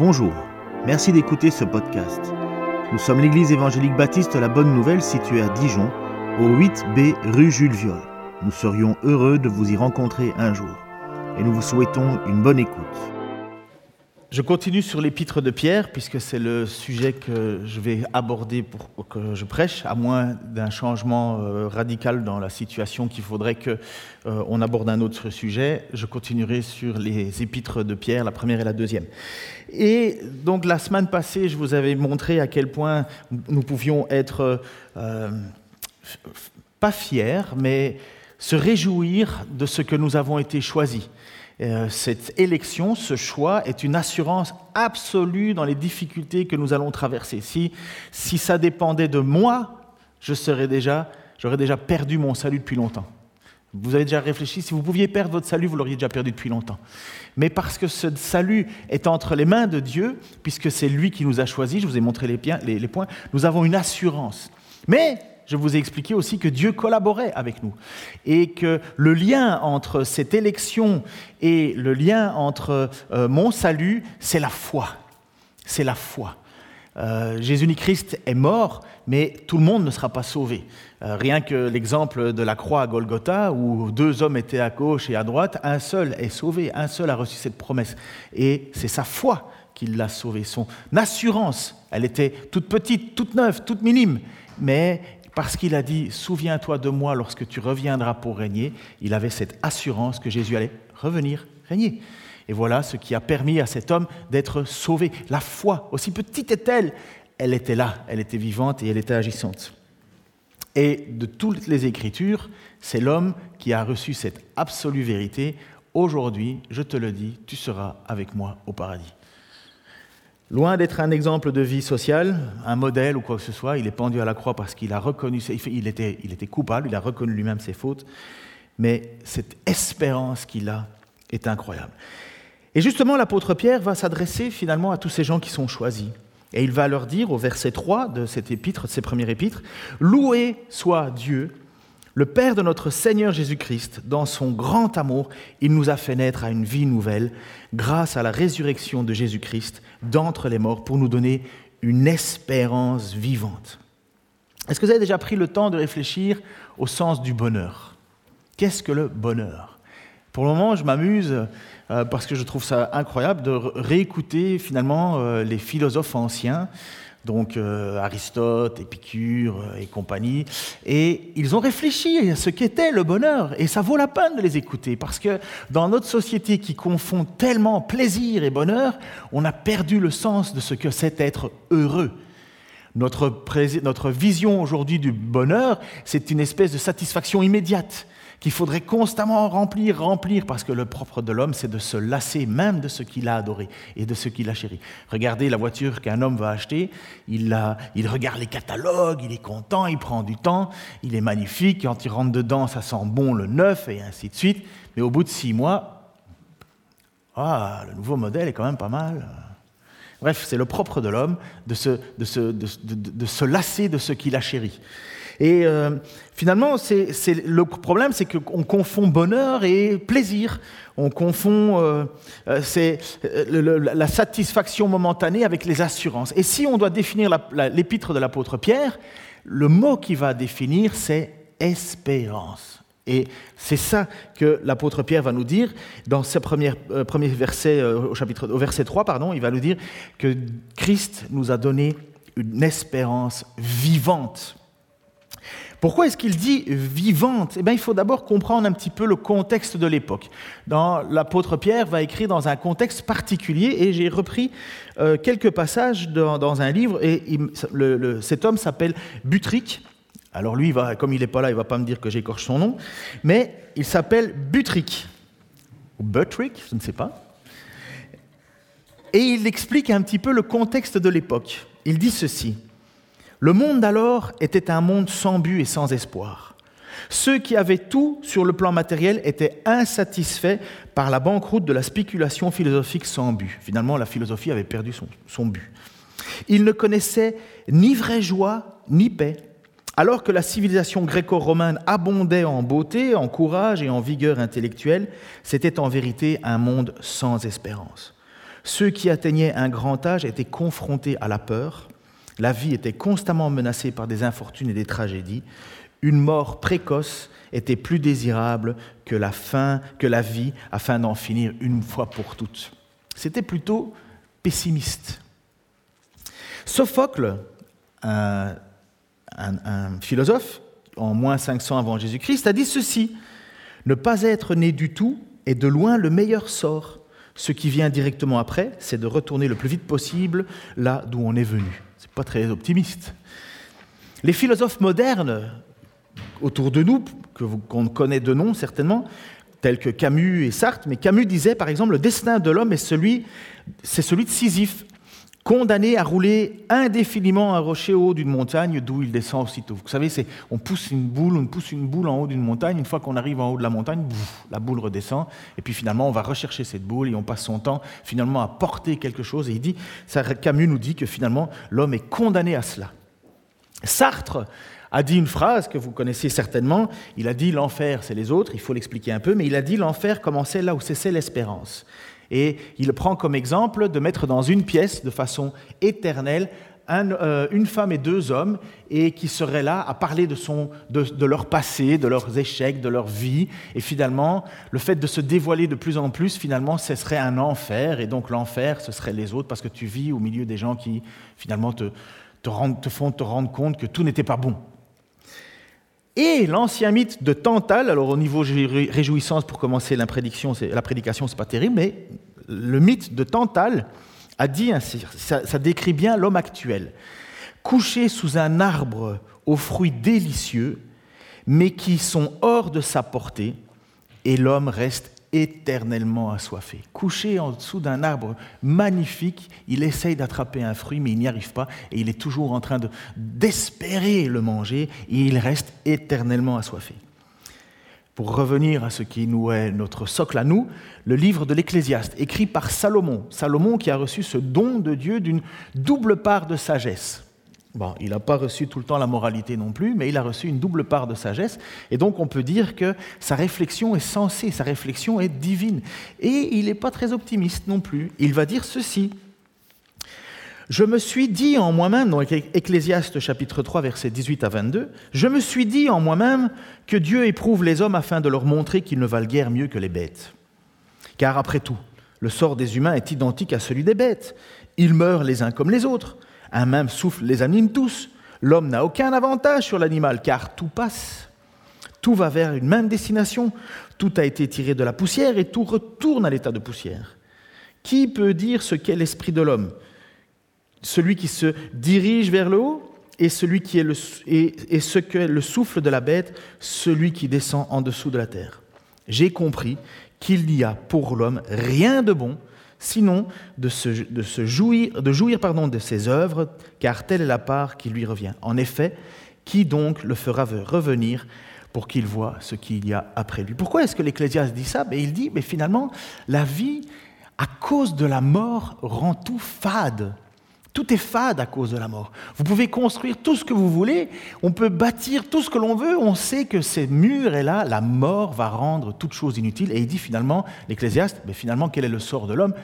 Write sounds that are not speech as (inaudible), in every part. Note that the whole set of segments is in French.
Bonjour, merci d'écouter ce podcast. Nous sommes l'église évangélique baptiste La Bonne Nouvelle située à Dijon, au 8B rue Jules Viol. Nous serions heureux de vous y rencontrer un jour et nous vous souhaitons une bonne écoute. Je continue sur l'épître de Pierre, puisque c'est le sujet que je vais aborder pour que je prêche, à moins d'un changement euh, radical dans la situation qu'il faudrait qu'on euh, aborde un autre sujet. Je continuerai sur les épîtres de Pierre, la première et la deuxième. Et donc la semaine passée, je vous avais montré à quel point nous pouvions être euh, pas fiers, mais se réjouir de ce que nous avons été choisis. Euh, cette élection, ce choix, est une assurance absolue dans les difficultés que nous allons traverser. Si, si ça dépendait de moi, je serais déjà, j'aurais déjà perdu mon salut depuis longtemps. Vous avez déjà réfléchi, si vous pouviez perdre votre salut, vous l'auriez déjà perdu depuis longtemps. Mais parce que ce salut est entre les mains de Dieu, puisque c'est lui qui nous a choisis, je vous ai montré les, les points, nous avons une assurance. Mais je vous ai expliqué aussi que Dieu collaborait avec nous et que le lien entre cette élection et le lien entre euh, mon salut, c'est la foi. C'est la foi. Euh, Jésus-Christ est mort, mais tout le monde ne sera pas sauvé. Euh, rien que l'exemple de la croix à Golgotha, où deux hommes étaient à gauche et à droite, un seul est sauvé, un seul a reçu cette promesse. Et c'est sa foi qui l'a sauvé, son assurance. Elle était toute petite, toute neuve, toute minime, mais parce qu'il a dit Souviens-toi de moi lorsque tu reviendras pour régner, il avait cette assurance que Jésus allait revenir régner. Et voilà ce qui a permis à cet homme d'être sauvé. La foi, aussi petite est-elle, elle était là, elle était vivante et elle était agissante. Et de toutes les Écritures, c'est l'homme qui a reçu cette absolue vérité. Aujourd'hui, je te le dis, tu seras avec moi au paradis. Loin d'être un exemple de vie sociale, un modèle ou quoi que ce soit, il est pendu à la croix parce qu'il a reconnu, il était, il était coupable, il a reconnu lui-même ses fautes, mais cette espérance qu'il a est incroyable. Et justement, l'apôtre Pierre va s'adresser finalement à tous ces gens qui sont choisis. Et il va leur dire au verset 3 de cette épître, de ses premières épîtres, Loué soit Dieu, le Père de notre Seigneur Jésus-Christ, dans son grand amour, il nous a fait naître à une vie nouvelle grâce à la résurrection de Jésus-Christ d'entre les morts pour nous donner une espérance vivante. Est-ce que vous avez déjà pris le temps de réfléchir au sens du bonheur? Qu'est-ce que le bonheur? Pour le moment, je m'amuse euh, parce que je trouve ça incroyable de réécouter finalement euh, les philosophes anciens donc euh, Aristote, Épicure euh, et compagnie, et ils ont réfléchi à ce qu'était le bonheur, et ça vaut la peine de les écouter, parce que dans notre société qui confond tellement plaisir et bonheur, on a perdu le sens de ce que c'est être heureux. Notre, notre vision aujourd'hui du bonheur, c'est une espèce de satisfaction immédiate qu'il faudrait constamment remplir, remplir, parce que le propre de l'homme, c'est de se lasser même de ce qu'il a adoré et de ce qu'il a chéri. Regardez la voiture qu'un homme va acheter, il, il regarde les catalogues, il est content, il prend du temps, il est magnifique, quand il rentre dedans, ça sent bon le neuf, et ainsi de suite. Mais au bout de six mois, ah, le nouveau modèle est quand même pas mal. Bref, c'est le propre de l'homme de se, de, de, de se lasser de ce qu'il a chéri. Et euh, finalement, c'est, le problème, c'est qu'on confond bonheur et plaisir. On confond euh, euh, la satisfaction momentanée avec les assurances. Et si on doit définir l'épître de l'apôtre Pierre, le mot qui va définir, c'est espérance. Et c'est ça que l'apôtre Pierre va nous dire dans ce premier, premier verset, au, chapitre, au verset 3, pardon, il va nous dire que Christ nous a donné une espérance vivante. Pourquoi est-ce qu'il dit vivante? Eh bien, il faut d'abord comprendre un petit peu le contexte de l'époque. L'apôtre Pierre va écrire dans un contexte particulier, et j'ai repris euh, quelques passages dans, un livre, et cet homme s'appelle Butric. Alors lui, comme il n'est pas là, il ne va pas me dire que j'écorche son nom, mais il s'appelle Butric, ou Butric, je ne sais pas. Et il explique un petit peu le contexte de l'époque. Il dit ceci. Le monde d'alors était un monde sans but et sans espoir. Ceux qui avaient tout sur le plan matériel étaient insatisfaits par la banqueroute de la spéculation philosophique sans but. Finalement, la philosophie avait perdu son, but. Ils ne connaissaient ni vraie joie, ni paix, alors que la civilisation gréco-romaine abondait en beauté, en courage et en vigueur intellectuelle, c'était en vérité un monde sans espérance. Ceux qui atteignaient un grand âge étaient confrontés à la peur. La vie était constamment menacée par des infortunes et des tragédies. Une mort précoce était plus désirable que la fin, que la vie, afin d'en finir une fois pour toutes. C'était plutôt pessimiste. Sophocle, un, un philosophe, en moins 500 avant Jésus-Christ, a dit ceci Ne pas être né du tout est de loin le meilleur sort. Ce qui vient directement après, c'est de retourner le plus vite possible là d'où on est venu. Très optimiste. Les philosophes modernes autour de nous, qu'on connaît de nom certainement, tels que Camus et Sartre, mais Camus disait par exemple le destin de l'homme est c'est celui de Sisyphe, condamné à rouler indéfiniment un rocher au haut d'une montagne d'où il descend aussitôt. Vous savez, c'est on pousse une boule, on pousse une boule en haut d'une montagne, une fois qu'on arrive en haut de la montagne, la boule redescend, et puis finalement on va rechercher cette boule et on passe son temps finalement à porter quelque chose. Et il dit, Camus nous dit que finalement l'homme est condamné à cela. Sartre a dit une phrase que vous connaissez certainement. Il a dit l'enfer, c'est les autres, il faut l'expliquer un peu, mais il a dit l'enfer commençait là où cessait l'espérance. Et il prend comme exemple de mettre dans une pièce de façon éternelle euh, une femme et deux hommes, et qui seraient là à parler de, leur passé, de leurs échecs, de leur vie. Et finalement, le fait de se dévoiler de plus en plus, finalement, ce serait un enfer. Et donc l'enfer, ce serait les autres, parce que tu vis au milieu des gens qui, finalement, te font te rendre compte que tout n'était pas bon. Et l'ancien mythe de Tantale, alors au niveau réjouissance pour commencer la prédication, la prédication, c'est pas terrible, mais le mythe de Tantale a dit ainsi, ça, décrit bien l'homme actuel, couché sous un arbre aux fruits délicieux, mais qui sont hors de sa portée, et l'homme reste éternellement assoiffé. Couché en dessous d'un arbre magnifique, il essaye d'attraper un fruit, mais il n'y arrive pas, et il est toujours en train d'espérer le manger, et il reste éternellement assoiffé. Pour revenir à ce qui nous est notre socle à nous, le livre de l'Ecclésiaste, écrit par Salomon, Salomon qui a reçu ce don de Dieu d'une double part de sagesse. Bon, il n'a pas reçu tout le temps la moralité non plus, mais il a reçu une double part de sagesse. Et donc on peut dire que sa réflexion est sensée, sa réflexion est divine. Et il n'est pas très optimiste non plus. Il va dire ceci. Je me suis dit en moi-même, dans Ecclésiaste chapitre 3, versets 18 à 22, je me suis dit en moi-même que Dieu éprouve les hommes afin de leur montrer qu'ils ne valent guère mieux que les bêtes. Car après tout, le sort des humains est identique à celui des bêtes. Ils meurent les uns comme les autres. Un même souffle les anime tous. L'homme n'a aucun avantage sur l'animal, car tout passe. Tout va vers une même destination. Tout a été tiré de la poussière et tout retourne à l'état de poussière. Qui peut dire ce qu'est l'esprit de l'homme? Celui qui se dirige vers le haut et, celui qui est le, et, ce qu'est le souffle de la bête, celui qui descend en dessous de la terre. J'ai compris qu'il n'y a pour l'homme rien de bon, sinon de, se, jouir, de ses œuvres, car telle est la part qui lui revient. En effet, qui donc le fera revenir pour qu'il voie ce qu'il y a après lui? Pourquoi est-ce que l'Ecclésiaste dit ça? Ben, Il dit, mais finalement, la vie, à cause de la mort, rend tout fade. Tout est fade à cause de la mort. Vous pouvez construire tout ce que vous voulez, on peut bâtir tout ce que l'on veut, on sait que ces murs et là, la mort va rendre toute chose inutile. Et il dit finalement, l'Ecclésiaste, mais finalement, quel est le sort de l'homme?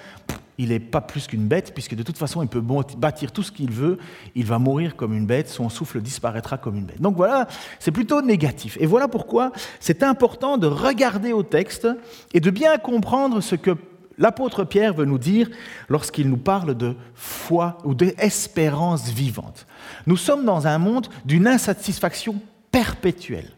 Il n'est pas plus qu'une bête, puisque de toute façon, il peut bâtir tout ce qu'il veut, il va mourir comme une bête, son souffle disparaîtra comme une bête. Donc voilà, c'est plutôt négatif. Et voilà pourquoi c'est important de regarder au texte et de bien comprendre ce que l'apôtre Pierre veut nous dire lorsqu'il nous parle de foi ou d'espérance vivante. Nous sommes dans un monde d'une insatisfaction perpétuelle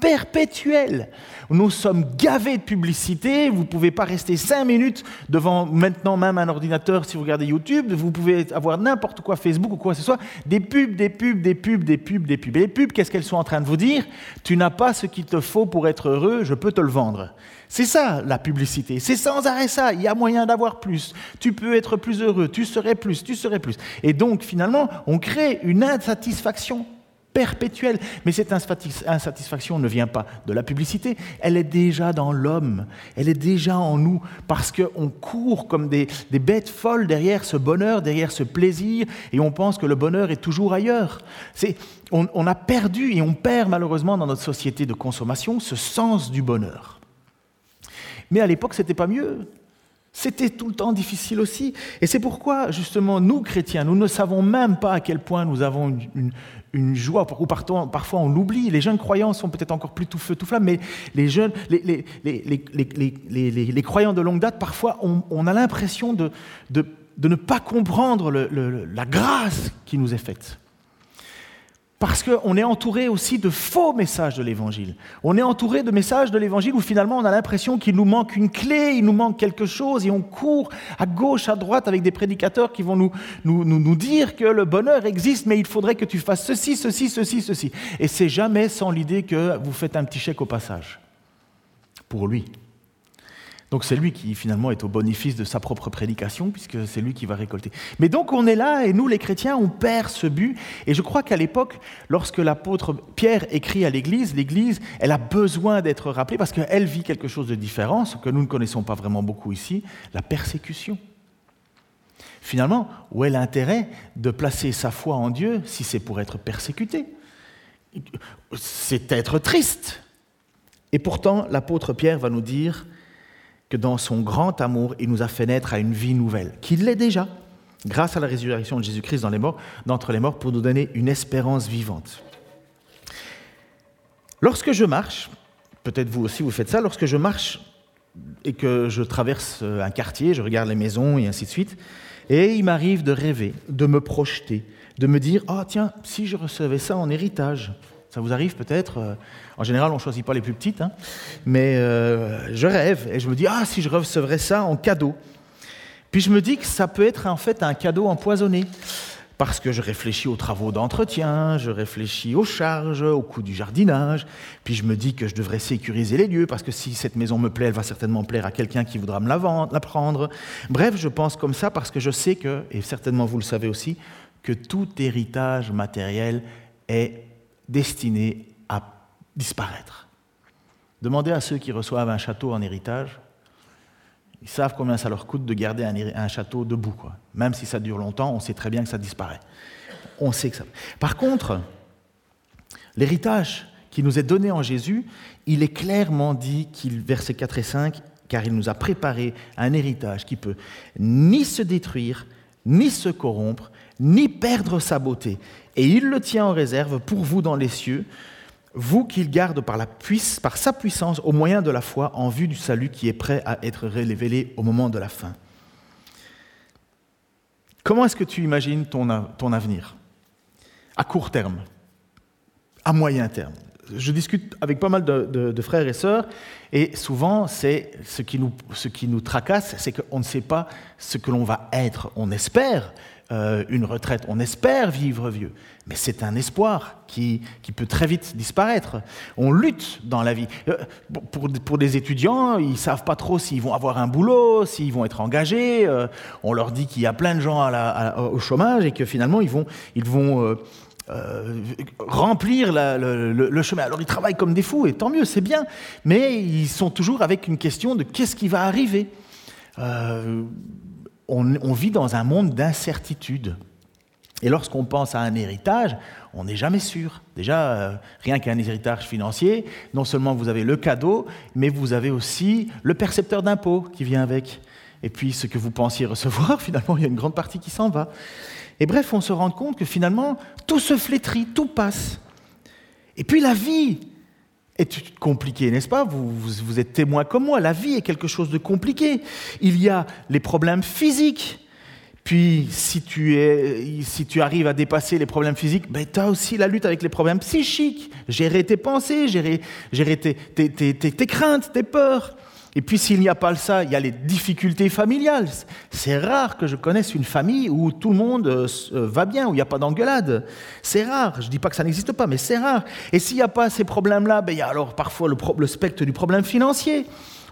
perpétuelle. Nous sommes gavés de publicité. Vous ne pouvez pas rester cinq minutes devant maintenant même un ordinateur si vous regardez YouTube. Vous pouvez avoir n'importe quoi, Facebook ou quoi que ce soit. Des pubs, des pubs, des pubs, des pubs, des pubs. Et les pubs, qu'est-ce qu'elles sont en train de vous dire? Tu n'as pas ce qu'il te faut pour être heureux, je peux te le vendre. C'est ça la publicité. C'est sans arrêt ça. Il y a moyen d'avoir plus. Tu peux être plus heureux. Tu serais plus. Tu serais plus. Et donc finalement, on crée une insatisfaction perpétuelle. Mais cette insatisfaction ne vient pas de la publicité, elle est déjà dans l'homme, elle est déjà en nous, parce qu'on court comme des, bêtes folles derrière ce bonheur, derrière ce plaisir, et on pense que le bonheur est toujours ailleurs. On, on a perdu et on perd malheureusement dans notre société de consommation ce sens du bonheur. Mais à l'époque, ce n'était pas mieux. C'était tout le temps difficile aussi. Et c'est pourquoi, justement, nous, chrétiens, nous ne savons même pas à quel point nous avons une, joie, ou parfois on l'oublie. Les jeunes croyants sont peut-être encore plus tout feu, tout flamme, mais les, jeunes, les, croyants de longue date, parfois, on, a l'impression de, ne pas comprendre la grâce qui nous est faite. Parce qu'on est entouré aussi de faux messages de l'Évangile. On est entouré de messages de l'Évangile où finalement on a l'impression qu'il nous manque une clé, il nous manque quelque chose, et on court à gauche, à droite avec des prédicateurs qui vont nous, nous, nous, dire que le bonheur existe, mais il faudrait que tu fasses ceci, ceci, ceci, ceci. Et c'est jamais sans l'idée que vous faites un petit chèque au passage. Pour lui. Donc c'est lui qui finalement est au bénéfice de sa propre prédication, puisque c'est lui qui va récolter. Mais donc on est là, et nous les chrétiens, on perd ce but. Et je crois qu'à l'époque, lorsque l'apôtre Pierre écrit à l'Église, l'Église, elle a besoin d'être rappelée, parce qu'elle vit quelque chose de différent, ce que nous ne connaissons pas vraiment beaucoup ici, la persécution. Finalement, où est l'intérêt de placer sa foi en Dieu si c'est pour être persécuté? C'est être triste. Et pourtant, l'apôtre Pierre va nous dire, que dans son grand amour, il nous a fait naître à une vie nouvelle, qu'il l'est déjà, grâce à la résurrection de Jésus-Christ d'entre les morts, pour nous donner une espérance vivante. Lorsque je marche, peut-être vous aussi vous faites ça, lorsque je marche et que je traverse un quartier, je regarde les maisons et ainsi de suite, et il m'arrive de rêver, de me projeter, de me dire, oh, tiens, si je recevais ça en héritage, ça vous arrive peut-être euh, En général, on ne choisit pas les plus petites, hein. mais euh, je rêve et je me dis, ah, si je recevrais ça en cadeau. Puis je me dis que ça peut être en fait un cadeau empoisonné, parce que je réfléchis aux travaux d'entretien, je réfléchis aux charges, au coût du jardinage, puis je me dis que je devrais sécuriser les lieux, parce que si cette maison me plaît, elle va certainement plaire à quelqu'un qui voudra me la, vendre, la prendre. Bref, je pense comme ça parce que je sais que, et certainement vous le savez aussi, que tout héritage matériel est destiné à disparaître. Demandez à ceux qui reçoivent un château en héritage, ils savent combien ça leur coûte de garder un, château debout. Quoi. Même si ça dure longtemps, on sait très bien que ça disparaît. On sait que ça. Par contre, l'héritage qui nous est donné en Jésus, il est clairement dit, qu'il, versets 4 et 5, car il nous a préparé un héritage qui peut ni se détruire, ni se corrompre, ni perdre sa beauté. Et il le tient en réserve pour vous dans les cieux, vous qu'il garde par, la par sa puissance au moyen de la foi en vue du salut qui est prêt à être révélé au moment de la fin. Comment est-ce que tu imagines ton, ton avenir? À court terme? À moyen terme? Je discute avec pas mal de, frères et sœurs, et souvent, c'est ce qui nous, ce qui nous tracasse, c'est qu'on ne sait pas ce que l'on va être. On espère, euh, une retraite. On espère vivre vieux, mais c'est un espoir qui, qui, peut très vite disparaître. On lutte dans la vie. Euh, pour, pour des étudiants, ils ne savent pas trop s'ils vont avoir un boulot, s'ils vont être engagés. Euh, on leur dit qu'il y a plein de gens au chômage et que finalement, ils vont... Ils vont remplir le, chemin. Alors ils travaillent comme des fous, et tant mieux, c'est bien, mais ils sont toujours avec une question de qu'est-ce qui va arriver on, vit dans un monde d'incertitude. Et lorsqu'on pense à un héritage, on n'est jamais sûr. Déjà, euh, rien qu'un héritage financier, non seulement vous avez le cadeau, mais vous avez aussi le percepteur d'impôts qui vient avec. Et puis ce que vous pensiez (laughs) recevoir, finalement, il y a une grande partie qui s'en va. Et bref, on se rend compte que finalement, tout se flétrit, tout passe. Et puis la vie, est compliqué, n'est-ce pas? Vous, vous, êtes témoin comme moi, la vie est quelque chose de compliqué. Il y a les problèmes physiques. Puis, si tu, si tu arrives à dépasser les problèmes physiques, ben, tu as aussi la lutte avec les problèmes psychiques. Gérer tes pensées, gérer, gérer tes, tes, tes, tes craintes, tes peurs. Et puis s'il n'y a pas ça, il y a les difficultés familiales. C'est rare que je connaisse une famille où tout le monde euh, euh, va bien, où il n'y a pas d'engueulade. C'est rare. Je ne dis pas que ça n'existe pas, mais c'est rare. Et s'il n'y a pas ces problèmes-là, ben, il y a alors parfois le, spectre du problème financier.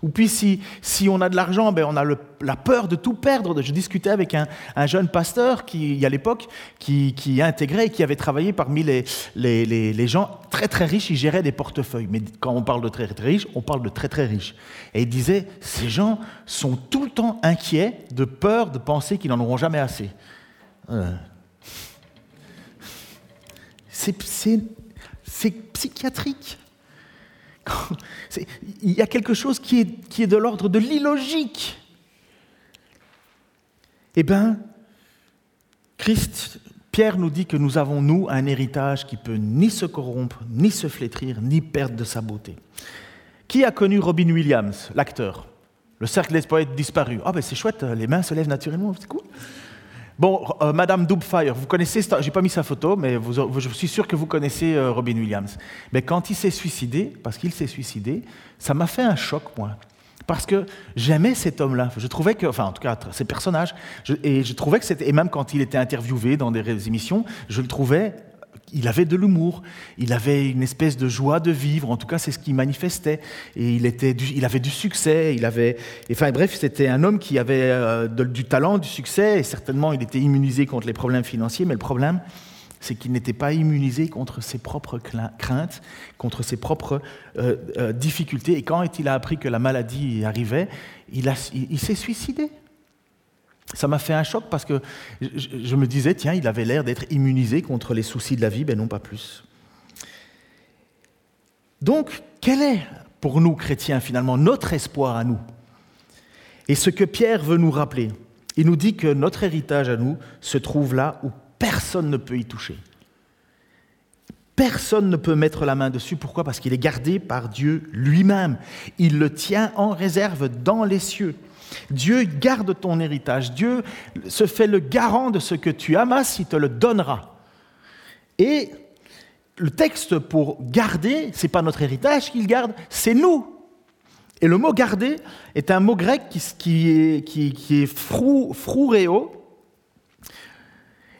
Ou puis si, on a de l'argent, ben on a la peur de tout perdre. Je discutais avec un, un jeune pasteur qui, à l'époque, qui, qui intégrait et qui avait travaillé parmi les, gens très très riches. Il gérait des portefeuilles. Mais quand on parle de très très riches, on parle de très très riches. Et disait, ces gens sont tout le temps inquiets, de peur de penser qu'ils n'en auront jamais assez. Euh. C'est psychiatrique. Il y a quelque chose qui est, qui est de l'ordre de l'illogique. Eh bien, Christ, Pierre nous dit que nous avons, nous, un héritage qui peut ni se corrompre, ni se flétrir, ni perdre de sa beauté. Qui a connu Robin Williams, l'acteur? Le cercle des poètes disparu. Ah ben c'est chouette, les mains se lèvent naturellement, c'est cool. Bon, euh, Madame Doubtfire, vous connaissez, j'ai pas mis sa photo, mais je suis sûr que vous connaissez euh, Robin Williams. Mais quand il s'est suicidé, parce qu'il s'est suicidé, ça m'a fait un choc, moi. Parce que j'aimais cet homme-là. Je trouvais que, enfin, en tout cas, ces personnages, et je trouvais que c'était, et même quand il était interviewé dans des émissions, je le trouvais il avait de l'humour, il avait une espèce de joie de vivre, en tout cas c'est ce qu'il manifestait, et il, avait du succès, il avait, enfin bref, c'était un homme qui avait euh, du talent, du succès, et certainement il était immunisé contre les problèmes financiers, mais le problème, c'est qu'il n'était pas immunisé contre ses propres craintes, contre ses propres euh, euh, difficultés, et quand il a appris que la maladie arrivait, il s'est suicidé ça m'a fait un choc parce que je me disais, tiens, il avait l'air d'être immunisé contre les soucis de la vie, ben non, pas plus. Donc, quel est pour nous, chrétiens, finalement, notre espoir à nous? Et ce que Pierre veut nous rappeler, il nous dit que notre héritage à nous se trouve là où personne ne peut y toucher. Personne ne peut mettre la main dessus. Pourquoi? Parce qu'il est gardé par Dieu lui-même. Il le tient en réserve dans les cieux. Dieu garde ton héritage. Dieu se fait le garant de ce que tu amasses, il te le donnera. Et le texte pour garder, ce n'est pas notre héritage qu'il garde, c'est nous. Et le mot garder est un mot grec qui, est, qui,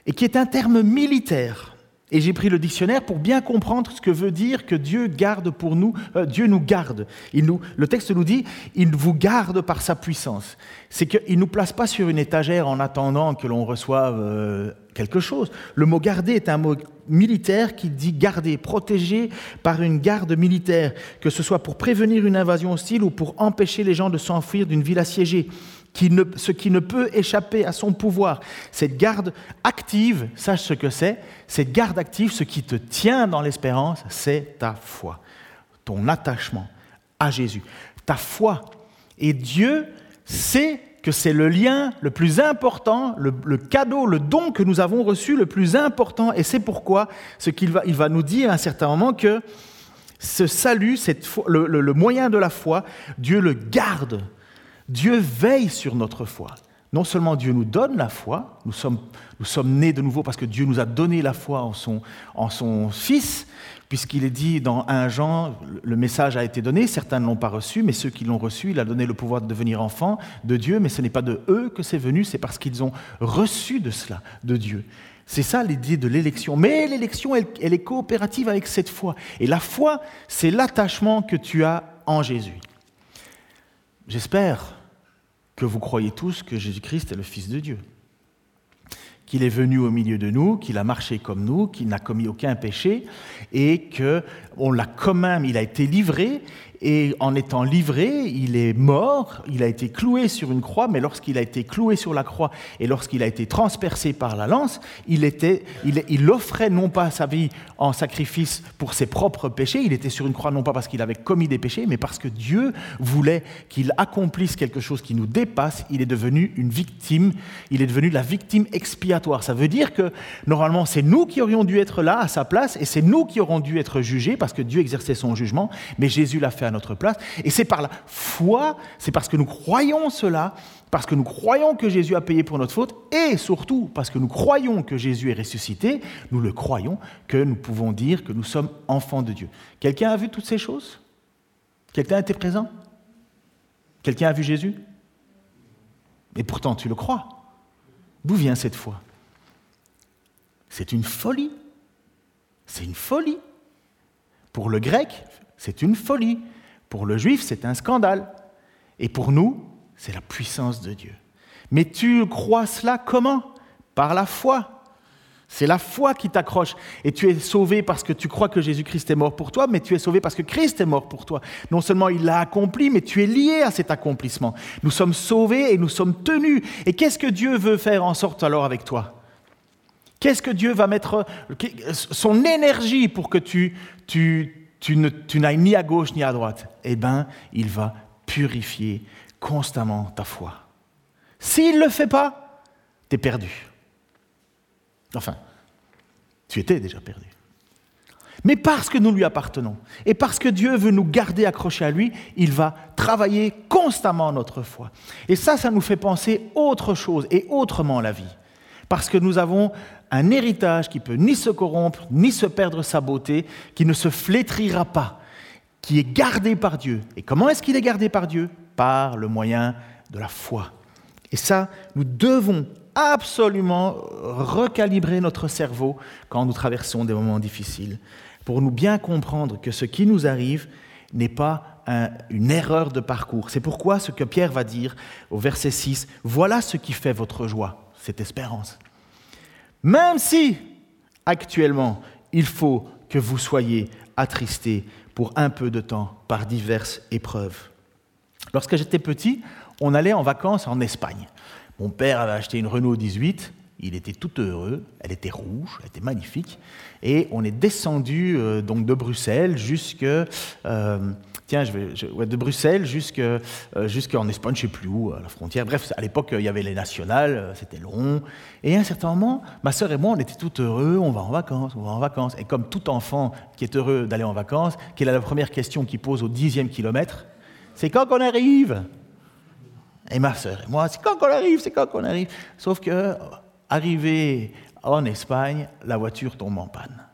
et qui est un terme militaire. Et j'ai pris le dictionnaire pour bien comprendre ce que veut dire que Dieu garde pour nous, euh, Dieu nous garde. Le texte nous dit, il vous garde par sa puissance. C'est qu'il ne nous place pas sur une étagère en attendant que l'on reçoive euh, quelque chose. Le mot garder est un mot militaire qui dit garder, protéger par une garde militaire, que ce soit pour prévenir une invasion hostile ou pour empêcher les gens de s'enfuir d'une ville assiégée ce qui ne peut échapper à son pouvoir. Cette garde active, sache ce que c'est, cette garde active, ce qui te tient dans l'espérance, c'est ta foi, ton attachement à Jésus, ta foi. Et Dieu sait que c'est le lien le plus important, le, cadeau, le don que nous avons reçu le plus important, et c'est pourquoi ce qu'il va, il va nous dire à un certain moment que ce salut, le moyen de la foi, Dieu le garde Dieu veille sur notre foi. Non seulement Dieu nous donne la foi, nous sommes, nous sommes nés de nouveau parce que Dieu nous a donné la foi en son, en son Fils, puisqu'il est dit dans 1 Jean, le message a été donné, certains ne l'ont pas reçu, mais ceux qui l'ont reçu, il a donné le pouvoir de devenir enfant de Dieu, mais ce n'est pas de eux que c'est venu, c'est parce qu'ils ont reçu de cela, de Dieu. C'est ça l'idée de l'élection. Mais l'élection, elle, elle est coopérative avec cette foi. Et la foi, c'est l'attachement que tu as en Jésus. J'espère que vous croyez tous que Jésus-Christ est le Fils de Dieu, qu'il est venu au milieu de nous, qu'il a marché comme nous, qu'il n'a commis aucun péché et que on l'a quand même, il a été livré et en étant livré, il est mort, il a été cloué sur une croix, mais lorsqu'il a été cloué sur la croix et lorsqu'il a été transpercé par la lance, il, était, il, offrait non pas sa vie en sacrifice pour ses propres péchés, il était sur une croix non pas parce qu'il avait commis des péchés, mais parce que Dieu voulait qu'il accomplisse quelque chose qui nous dépasse, il est devenu une victime, il est devenu la victime expiatoire. Ça veut dire que normalement c'est nous qui aurions dû être là à sa place et c'est nous qui aurions dû être jugés parce que Dieu exerçait son jugement, mais Jésus l'a fait à notre place. Et c'est par la foi, c'est parce que nous croyons cela, parce que nous croyons que Jésus a payé pour notre faute, et surtout parce que nous croyons que Jésus est ressuscité, nous le croyons, que nous pouvons dire que nous sommes enfants de Dieu. Quelqu'un a vu toutes ces choses? Quelqu'un était présent? Quelqu'un a vu Jésus? Et pourtant, tu le crois. D'où vient cette foi? C'est une folie. C'est une folie. Pour le grec, c'est une folie. Pour le juif, c'est un scandale. Et pour nous, c'est la puissance de Dieu. Mais tu crois cela comment? Par la foi. C'est la foi qui t'accroche. Et tu es sauvé parce que tu crois que Jésus-Christ est mort pour toi, mais tu es sauvé parce que Christ est mort pour toi. Non seulement il l'a accompli, mais tu es lié à cet accomplissement. Nous sommes sauvés et nous sommes tenus. Et qu'est-ce que Dieu veut faire en sorte alors avec toi? Qu'est-ce que Dieu va mettre son énergie pour que tu, tu, tu, n'ailles ni à gauche ni à droite, eh bien, il va purifier constamment ta foi. S'il ne le fait pas, tu es perdu. Enfin, tu étais déjà perdu. Mais parce que nous lui appartenons et parce que Dieu veut nous garder accrochés à lui, il va travailler constamment notre foi. Et ça, ça nous fait penser autre chose et autrement la vie. Parce que nous avons un héritage qui peut ni se corrompre, ni se perdre sa beauté, qui ne se flétrira pas, qui est gardé par Dieu. Et comment est-ce qu'il est gardé par Dieu? Par le moyen de la foi. Et ça, nous devons absolument recalibrer notre cerveau quand nous traversons des moments difficiles pour nous bien comprendre que ce qui nous arrive n'est pas une erreur de parcours. C'est pourquoi ce que Pierre va dire au verset 6, voilà ce qui fait votre joie, cette espérance. Même si actuellement il faut que vous soyez attristés pour un peu de temps par diverses épreuves. Lorsque j'étais petit, on allait en vacances en Espagne. Mon père avait acheté une Renault 18 il était tout heureux, elle était rouge, elle était magnifique, et on est descendu euh, donc de Bruxelles jusque, euh, tiens, je vais, de Bruxelles jusque, euh, jusqu'en Espagne, je sais plus où, à la frontière. Bref, à l'époque, il y avait les nationales, c'était long, et à un certain moment, ma sœur et moi, on était tout heureux, on va en vacances, on va en vacances, et comme tout enfant qui est heureux d'aller en vacances, quelle est la première question qu'il pose au dixième kilomètre? C'est quand qu'on arrive? Et ma sœur et moi, c'est quand qu'on arrive, c'est quand qu'on arrive. Sauf que Arrivé en Espagne, la voiture tombe en panne.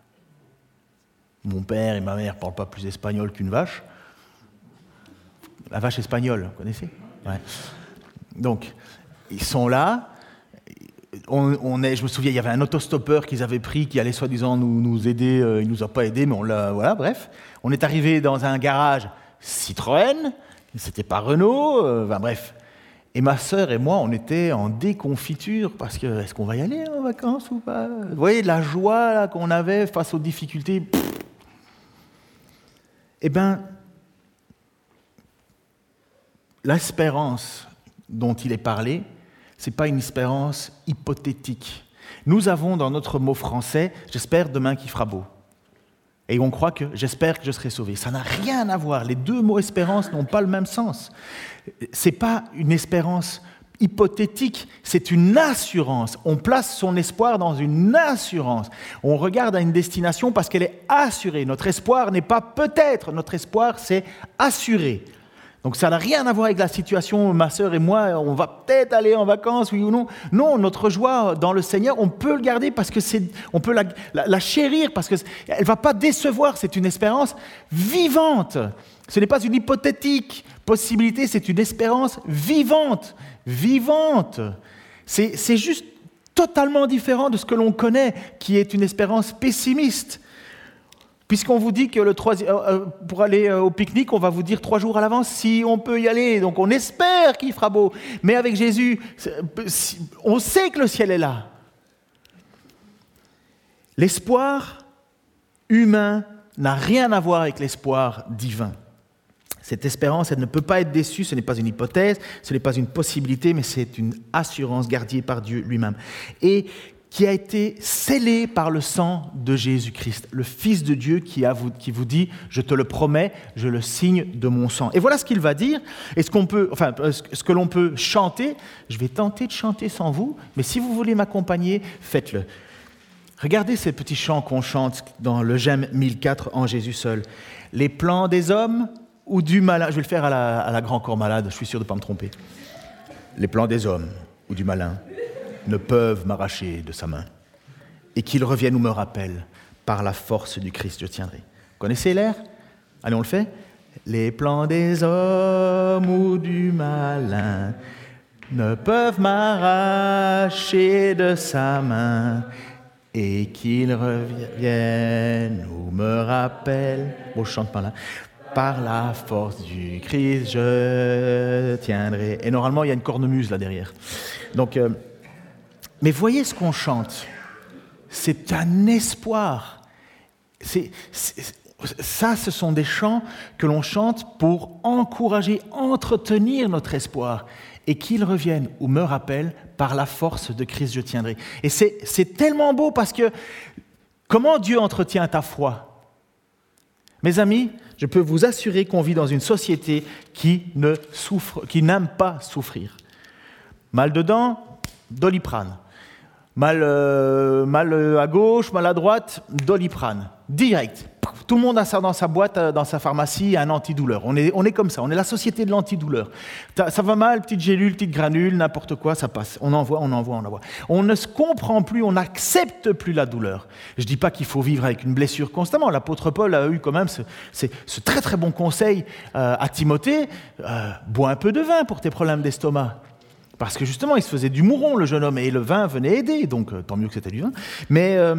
Mon père et ma mère ne parlent pas plus espagnol qu'une vache. La vache espagnole, vous connaissez Donc, ils sont là. On, est, je me souviens, il y avait un autostoppeur qu'ils avaient pris qui allait soi-disant nous, nous, aider. Euh, il ne nous a pas aidés, mais on l'a. Voilà, bref. On est arrivé dans un garage Citroën. C'était pas Renault. Euh, enfin, bref. Et ma sœur et moi, on était en déconfiture parce que est-ce qu'on va y aller en vacances ou pas? Vous voyez la joie qu'on avait face aux difficultés. Eh bien, l'espérance dont il est parlé, ce n'est pas une espérance hypothétique. Nous avons dans notre mot français, j'espère demain qu'il fera beau. Et on croit que j'espère que je serai sauvé. Ça n'a rien à voir. Les deux mots espérance n'ont pas le même sens. Ce n'est pas une espérance hypothétique, c'est une assurance. On place son espoir dans une assurance. On regarde à une destination parce qu'elle est assurée. Notre espoir n'est pas peut-être, notre espoir c'est assuré. Donc ça n'a rien à voir avec la situation, ma sœur et moi, on va peut-être aller en vacances, oui ou non. Non, notre joie dans le Seigneur, on peut le garder parce que c'est, on peut la, chérir parce qu'elle ne va pas décevoir, c'est une espérance vivante. Ce n'est pas une hypothétique possibilité, c'est une espérance vivante, vivante. C'est, c'est juste totalement différent de ce que l'on connaît, qui est une espérance pessimiste. Puisqu'on vous dit que le euh, euh, pour aller euh, au pique-nique, on va vous dire trois jours à l'avance si on peut y aller. Donc on espère qu'il fera beau. Mais avec Jésus, on sait que le ciel est là. L'espoir humain n'a rien à voir avec l'espoir divin. Cette espérance, elle ne peut pas être déçue, ce n'est pas une hypothèse, ce n'est pas une possibilité, mais c'est une assurance gardée par Dieu lui-même. Et qui a été scellé par le sang de Jésus-Christ, le Fils de Dieu qui, vous dit, je te le promets, je le signe de mon sang. Et voilà ce qu'il va dire, et ce, qu'on peut, enfin, ce que l'on peut chanter. Je vais tenter de chanter sans vous, mais si vous voulez m'accompagner, faites-le. Regardez ces petits chants qu'on chante dans le J'aime 1004 en Jésus seul. Les plans des hommes ou du malin. Je vais le faire à la, à la grand corps malade, je suis sûr de ne pas me tromper. Les plans des hommes ou du malin ne peuvent m'arracher de sa main. Et qu'il revienne ou me rappelle, par la force du Christ, je tiendrai. connaissez l'air? Allez, on le fait Les plans des hommes ou du malin ne peuvent m'arracher de sa main. Et qu'il revienne ou me rappelle. Bon, je chante pas là. Par la force du Christ, je tiendrai. Et normalement, il y a une cornemuse là derrière. Donc. Euh, mais voyez ce qu'on chante. C'est un espoir. ça, ce sont des chants que l'on chante pour encourager, entretenir notre espoir et qu'il revienne ou me rappelle par la force de Christ je tiendrai. Et c'est tellement beau parce que comment Dieu entretient ta foi? Mes amis, je peux vous assurer qu'on vit dans une société qui ne souffre, qui n'aime pas souffrir. Mal dedans, Doliprane. Mal, euh, mal à gauche, mal à droite, Doliprane. Direct. Tout le monde a ça dans sa boîte, euh, dans sa pharmacie, un antidouleur. On est, on est comme ça, on est la société de l'antidouleur. Ça va mal, petite gélule, petite granule, n'importe quoi, ça passe. On envoie, on envoie, on envoie. On ne se comprend plus, on n'accepte plus la douleur. Je ne dis pas qu'il faut vivre avec une blessure constamment. L'apôtre Paul a eu quand même ce, très très bon conseil euh, à Timothée, bois un peu de vin pour tes problèmes d'estomac. Parce que justement, il se faisait du mouron, le jeune homme, et le vin venait aider, donc euh, tant mieux que c'était du vin. Mais euh,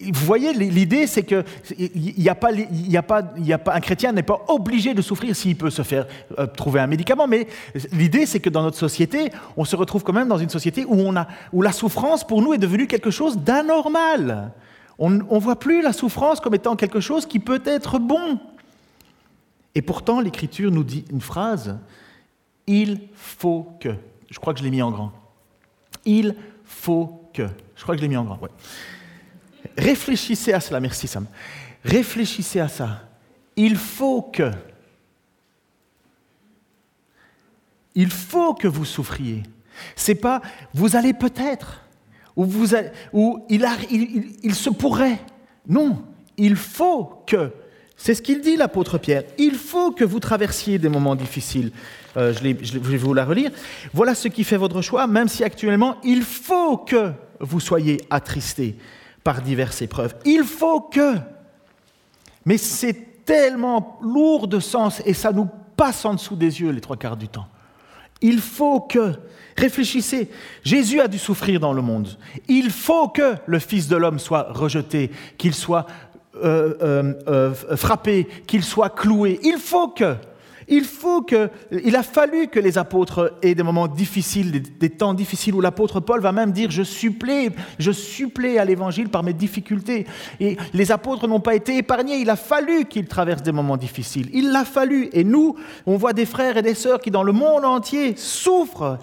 vous voyez, l'idée, c'est que y a pas, a pas, a pas, un chrétien n'est pas obligé de souffrir s'il peut se faire euh, trouver un médicament. Mais l'idée, c'est que dans notre société, on se retrouve quand même dans une société où, on a, où la souffrance, pour nous, est devenue quelque chose d'anormal. On ne voit plus la souffrance comme étant quelque chose qui peut être bon. Et pourtant, l'Écriture nous dit une phrase, il faut que. Je crois que je l'ai mis en grand. Il faut que. Je crois que je l'ai mis en grand. Réfléchissez à cela. Merci Sam. Réfléchissez à ça. Il faut que. Il faut que vous souffriez. C'est pas vous allez peut-être ou, vous ou il, il se pourrait. Non, il faut que. C'est ce qu'il dit l'apôtre Pierre. Il faut que vous traversiez des moments difficiles. Euh, je, vais vous la relire. Voilà ce qui fait votre choix, même si actuellement, il faut que vous soyez attristés par diverses épreuves. Il faut que. Mais c'est tellement lourd de sens et ça nous passe en dessous des yeux les trois quarts du temps. Il faut que. Réfléchissez, Jésus a dû souffrir dans le monde. Il faut que le Fils de l'homme soit rejeté, qu'il soit euh, euh, frappé, qu'il soit cloué. Il faut que il faut que, il a fallu que les apôtres aient des moments difficiles, des, temps difficiles où l'apôtre Paul va même dire je supplée, je supplée à l'évangile par mes difficultés. Et les apôtres n'ont pas été épargnés. Il a fallu qu'ils traversent des moments difficiles. Il l'a fallu. Et nous, on voit des frères et des sœurs qui dans le monde entier souffrent.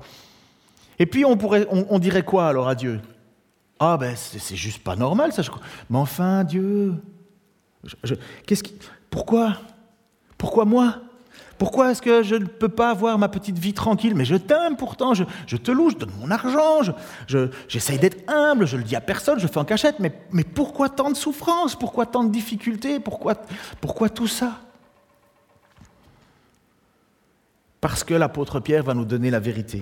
Et puis on pourrait, on, dirait quoi alors à Dieu? Ah ben c'est juste pas normal ça. Je... Mais enfin Dieu, pourquoi, pourquoi moi? Pourquoi est-ce que je ne peux pas avoir ma petite vie tranquille? Mais je t'aime pourtant, je, te loue, je donne mon argent, j'essaye d'être humble, je le dis à personne, je fais en cachette, mais, pourquoi tant de souffrance Pourquoi tant de difficultés? Pourquoi, pourquoi tout ça? Parce que l'apôtre Pierre va nous donner la vérité.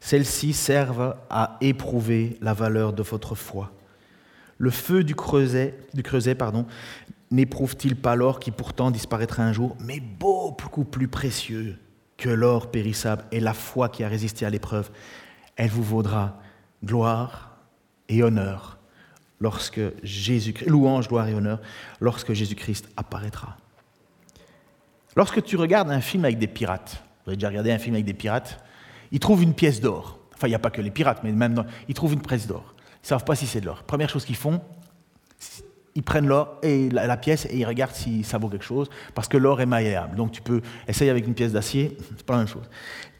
Celles-ci servent à éprouver la valeur de votre foi. Le feu du creuset, du creuset pardon, n'éprouve-t-il pas l'or qui pourtant disparaîtra un jour, mais beaucoup plus précieux que l'or périssable et la foi qui a résisté à l'épreuve? Elle vous vaudra gloire et honneur lorsque Jésus-Christ, lorsque apparaîtra. Lorsque tu regardes un film avec des pirates, vous avez déjà regardé un film avec des pirates, ils trouvent une pièce d'or. Enfin, il n'y a pas que les pirates, mais même ils trouvent une pièce d'or. Ne savent pas si c'est de l'or. Première chose qu'ils font, ils prennent l'or et la, pièce et ils regardent si ça vaut quelque chose, parce que l'or est malléable. Donc tu peux essayer avec une pièce d'acier, (laughs) c'est pas la même chose.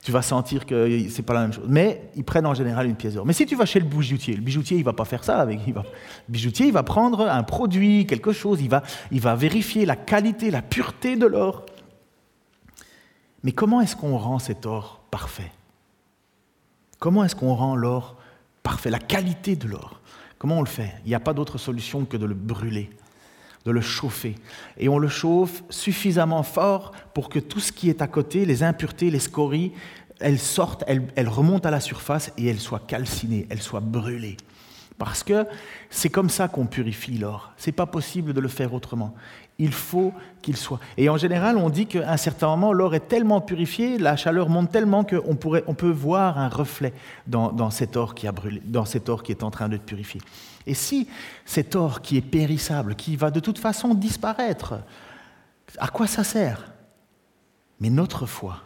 Tu vas sentir que c'est pas la même chose. Mais ils prennent en général une pièce d'or. Mais si tu vas chez le bijoutier, le bijoutier il va pas faire ça avec. Le bijoutier il va prendre un produit, quelque chose, il va, il va vérifier la qualité, la pureté de l'or. Mais comment est-ce qu'on rend cet or parfait? Comment est-ce qu'on rend l'or parfait, la qualité de l'or Comment on le fait? Il n'y a pas d'autre solution que de le brûler, de le chauffer. Et on le chauffe suffisamment fort pour que tout ce qui est à côté, les impuretés, les scories, elles sortent, elles, remontent à la surface et elles soient calcinées, elles soient brûlées. Parce que c'est comme ça qu'on purifie l'or. C'est pas possible de le faire autrement. Il faut qu'il soit. Et en général, on dit qu'à un certain moment, l'or est tellement purifié, la chaleur monte tellement qu'on pourrait, on peut voir un reflet dans, cet or qui a brûlé, dans cet or qui est en train de purifier. Et si cet or qui est périssable, qui va de toute façon disparaître, à quoi ça sert? Mais notre foi,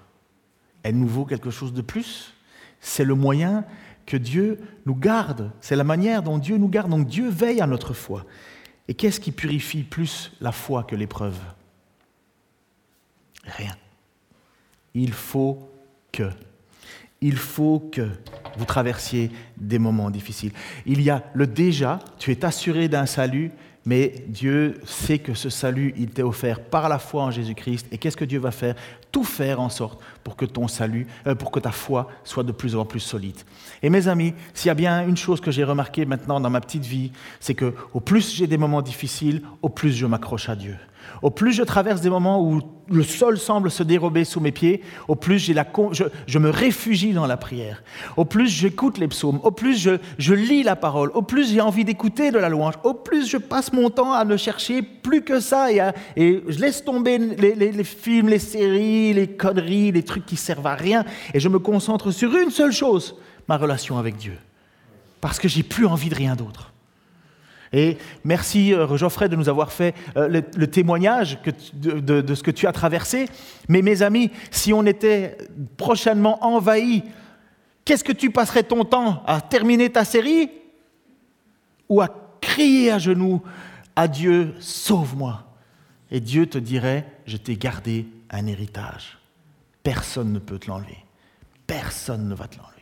elle nous vaut quelque chose de plus. C'est le moyen que Dieu nous garde. C'est la manière dont Dieu nous garde. Donc Dieu veille à notre foi. Et qu'est-ce qui purifie plus la foi que l'épreuve? Rien. Il faut que. Il faut que vous traversiez des moments difficiles. Il y a le déjà, tu es assuré d'un salut, Mais Dieu sait que ce salut, il t'est offert par la foi en Jésus-Christ. Et qu'est-ce que Dieu va faire? Tout faire en sorte pour que ton salut, euh, pour que ta foi soit de plus en plus solide. Et mes amis, s'il y a bien une chose que j'ai remarquée maintenant dans ma petite vie, c'est que au plus j'ai des moments difficiles, au plus je m'accroche à Dieu. Au plus je traverse des moments où le sol semble se dérober sous mes pieds, au plus je, je, me réfugie dans la prière. Au plus j'écoute les psaumes, au plus je, lis la parole, au plus j'ai envie d'écouter de la louange, au plus je passe mon temps à ne chercher plus que ça et, je laisse tomber les films, les séries, les conneries, les trucs qui servent à rien et je me concentre sur une seule chose, ma relation avec Dieu. Parce que j'ai plus envie de rien d'autre. Et merci euh, Geoffrey de nous avoir fait euh, le, témoignage de, ce que tu as traversé. Mais mes amis, si on était prochainement envahi, qu'est-ce que tu passerais ton temps à terminer ta série ou à crier à genoux à Dieu, sauve-moi Et Dieu te dirait, je t'ai gardé un héritage. Personne ne peut te l'enlever. Personne ne va te l'enlever.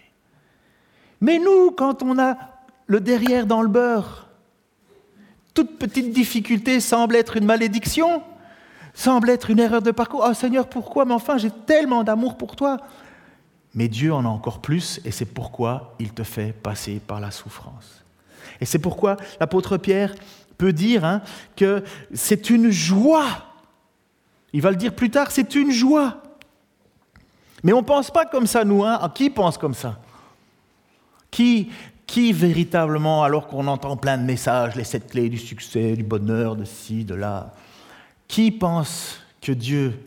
Mais nous, quand on a le derrière dans le beurre, toute petite difficulté semble être une malédiction, semble être une erreur de parcours. Oh Seigneur, pourquoi? Mais enfin, j'ai tellement d'amour pour toi. Mais Dieu en a encore plus et c'est pourquoi il te fait passer par la souffrance. Et c'est pourquoi l'apôtre Pierre peut dire hein, que c'est une joie. Il va le dire plus tard, c'est une joie. Mais on ne pense pas comme ça, nous. Hein. Qui pense comme ça? Qui qui véritablement, alors qu'on entend plein de messages, les sept clés du succès, du bonheur, de ci, de là, qui pense que Dieu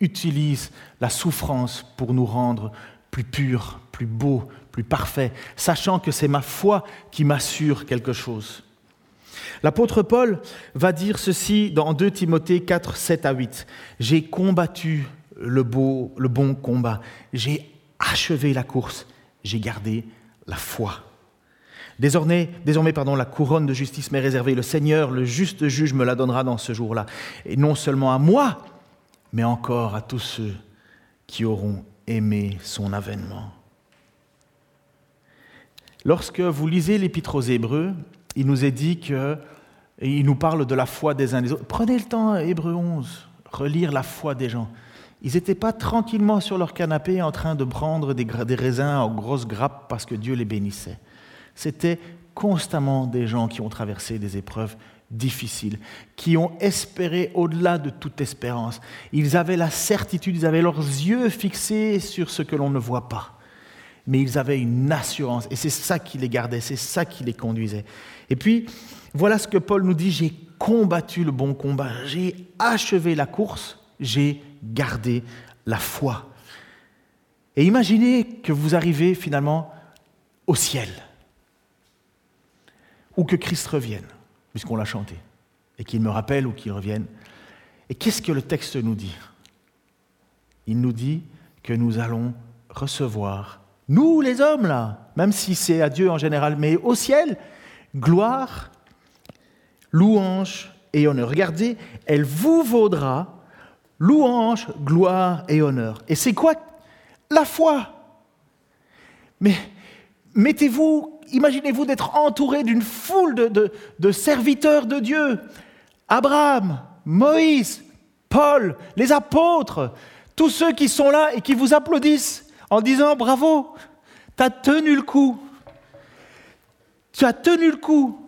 utilise la souffrance pour nous rendre plus purs, plus beaux, plus parfaits, sachant que c'est ma foi qui m'assure quelque chose? L'apôtre Paul va dire ceci dans 2 Timothée 4, 7 à 8. J'ai combattu le, beau, le bon combat, j'ai achevé la course, j'ai gardé la foi. Désormais, désormais pardon, la couronne de justice m'est réservée. Le Seigneur, le juste juge, me la donnera dans ce jour-là. Et non seulement à moi, mais encore à tous ceux qui auront aimé son avènement. Lorsque vous lisez l'Épître aux Hébreux, il nous est dit que, il nous parle de la foi des uns des autres. Prenez le temps, Hébreux 11, relire la foi des gens. Ils n'étaient pas tranquillement sur leur canapé en train de prendre des, raisins en grosses grappes parce que Dieu les bénissait. C'était constamment des gens qui ont traversé des épreuves difficiles, qui ont espéré au-delà de toute espérance. Ils avaient la certitude, ils avaient leurs yeux fixés sur ce que l'on ne voit pas. Mais ils avaient une assurance, et c'est ça qui les gardait, c'est ça qui les conduisait. Et puis, voilà ce que Paul nous dit, j'ai combattu le bon combat, j'ai achevé la course, j'ai gardé la foi. Et imaginez que vous arrivez finalement au ciel ou que Christ revienne, puisqu'on l'a chanté, et qu'il me rappelle ou qu'il revienne. Et qu'est-ce que le texte nous dit? Il nous dit que nous allons recevoir, nous les hommes là, même si c'est à Dieu en général, mais au ciel, gloire, louange et honneur. Regardez, elle vous vaudra louange, gloire et honneur. Et c'est quoi La foi? Mais mettez-vous imaginez-vous d'être entouré d'une foule de, serviteurs de Dieu. Abraham, Moïse, Paul, les apôtres, tous ceux qui sont là et qui vous applaudissent en disant bravo, tu as tenu le coup. Tu as tenu le coup,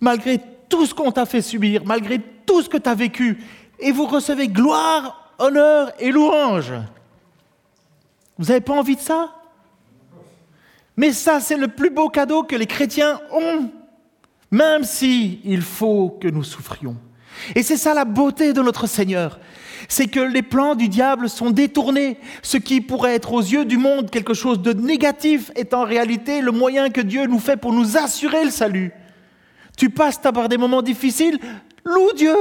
malgré tout ce qu'on t'a fait subir, malgré tout ce que tu as vécu. Et vous recevez gloire, honneur et louange. Vous n'avez pas envie de ça? Mais ça, c'est le plus beau cadeau que les chrétiens ont, même si il faut que nous souffrions. Et c'est ça la beauté de notre Seigneur, c'est que les plans du diable sont détournés. Ce qui pourrait être aux yeux du monde quelque chose de négatif est en réalité le moyen que Dieu nous fait pour nous assurer le salut. Tu passes par des moments difficiles, loue Dieu.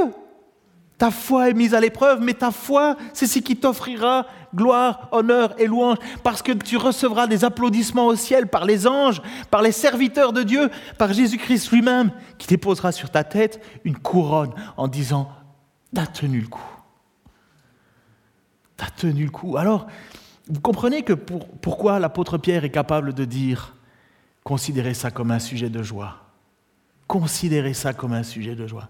Ta foi est mise à l'épreuve, mais ta foi, c'est ce qui t'offrira gloire, honneur et louange, parce que tu recevras des applaudissements au ciel par les anges, par les serviteurs de Dieu, par Jésus-Christ lui-même, qui déposera sur ta tête une couronne en disant, t'as tenu le coup. T'as tenu le coup. Alors, vous comprenez pourquoi l'apôtre Pierre est capable de dire, considérez ça comme un sujet de joie. Considérez ça comme un sujet de joie.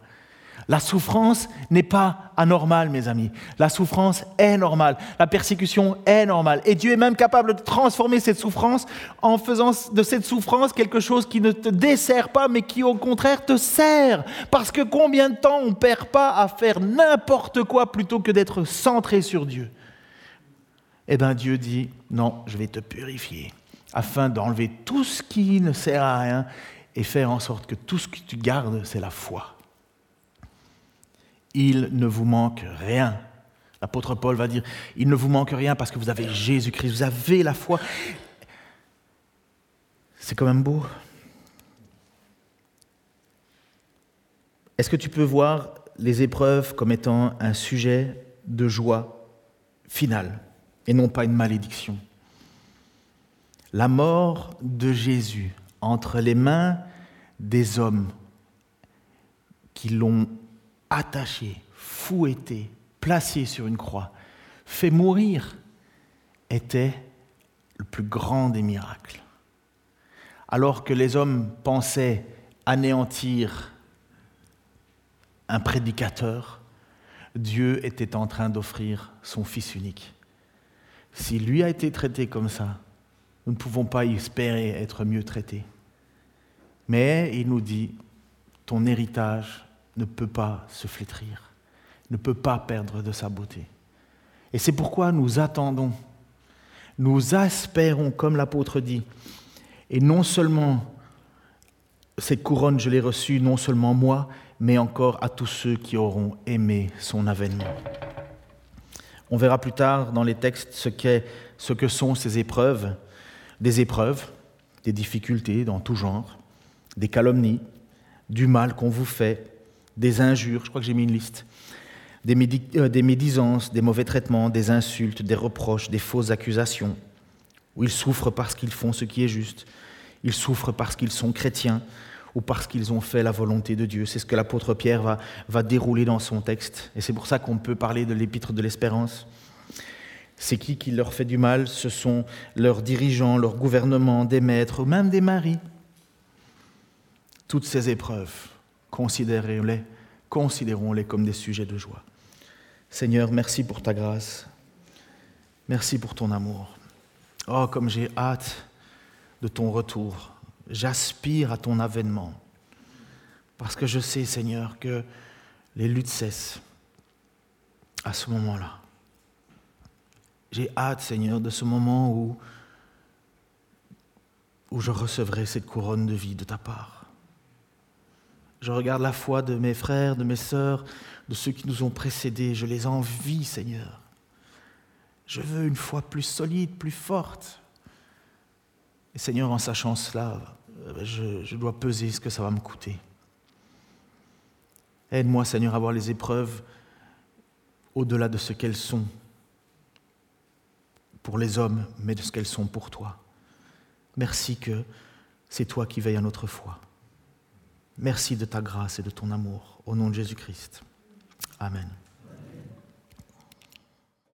La souffrance n'est pas anormale, mes amis. La souffrance est normale. La persécution est normale. Et Dieu est même capable de transformer cette souffrance en faisant de cette souffrance quelque chose qui ne te dessert pas, mais qui au contraire te sert. Parce que combien de temps on perd pas à faire n'importe quoi plutôt que d'être centré sur Dieu? Eh bien Dieu dit, non, je vais te purifier afin d'enlever tout ce qui ne sert à rien et faire en sorte que tout ce que tu gardes, c'est la foi il ne vous manque rien. L'apôtre Paul va dire, il ne vous manque rien parce que vous avez Jésus-Christ, vous avez la foi. C'est quand même beau. Est-ce que tu peux voir les épreuves comme étant un sujet de joie finale et non pas une malédiction? La mort de Jésus entre les mains des hommes qui l'ont attaché, fouetté, placé sur une croix, fait mourir, était le plus grand des miracles. Alors que les hommes pensaient anéantir un prédicateur, Dieu était en train d'offrir son Fils unique. Si lui a été traité comme ça, nous ne pouvons pas espérer être mieux traités. Mais il nous dit, ton héritage ne peut pas se flétrir, ne peut pas perdre de sa beauté. Et c'est pourquoi nous attendons, nous espérons, comme l'apôtre dit, et non seulement cette couronne, je l'ai reçue, non seulement moi, mais encore à tous ceux qui auront aimé son avènement. On verra plus tard dans les textes ce, ce que sont ces épreuves, des épreuves, des difficultés dans tout genre, des calomnies, du mal qu'on vous fait, des injures, je crois que j'ai mis une liste, euh, des, médisances, des mauvais traitements, des insultes, des reproches, des fausses accusations, où ils souffrent parce qu'ils font ce qui est juste, ils souffrent parce qu'ils sont chrétiens ou parce qu'ils ont fait la volonté de Dieu. C'est ce que l'apôtre Pierre va, dérouler dans son texte. Et c'est pour ça qu'on peut parler de l'épître de l'espérance. C'est qui qui leur fait du mal? Ce sont leurs dirigeants, leurs gouvernements, des maîtres, même des maris. Toutes ces épreuves considérons-les, comme des sujets de joie. Seigneur, merci pour ta grâce. Merci pour ton amour. Oh, comme j'ai hâte de ton retour. J'aspire à ton avènement. Parce que je sais, Seigneur, que les luttes cessent à ce moment-là. J'ai hâte, Seigneur, de ce moment où, où je recevrai cette couronne de vie de ta part. Je regarde la foi de mes frères, de mes sœurs, de ceux qui nous ont précédés. Je les envie, Seigneur. Je veux une foi plus solide, plus forte. Et Seigneur, en sachant cela, je, je dois peser ce que ça va me coûter. Aide-moi, Seigneur, à voir les épreuves au-delà de ce qu'elles sont pour les hommes, mais de ce qu'elles sont pour toi. Merci que c'est toi qui veilles à notre foi. Merci de ta grâce et de ton amour. Au nom de Jésus-Christ. Amen.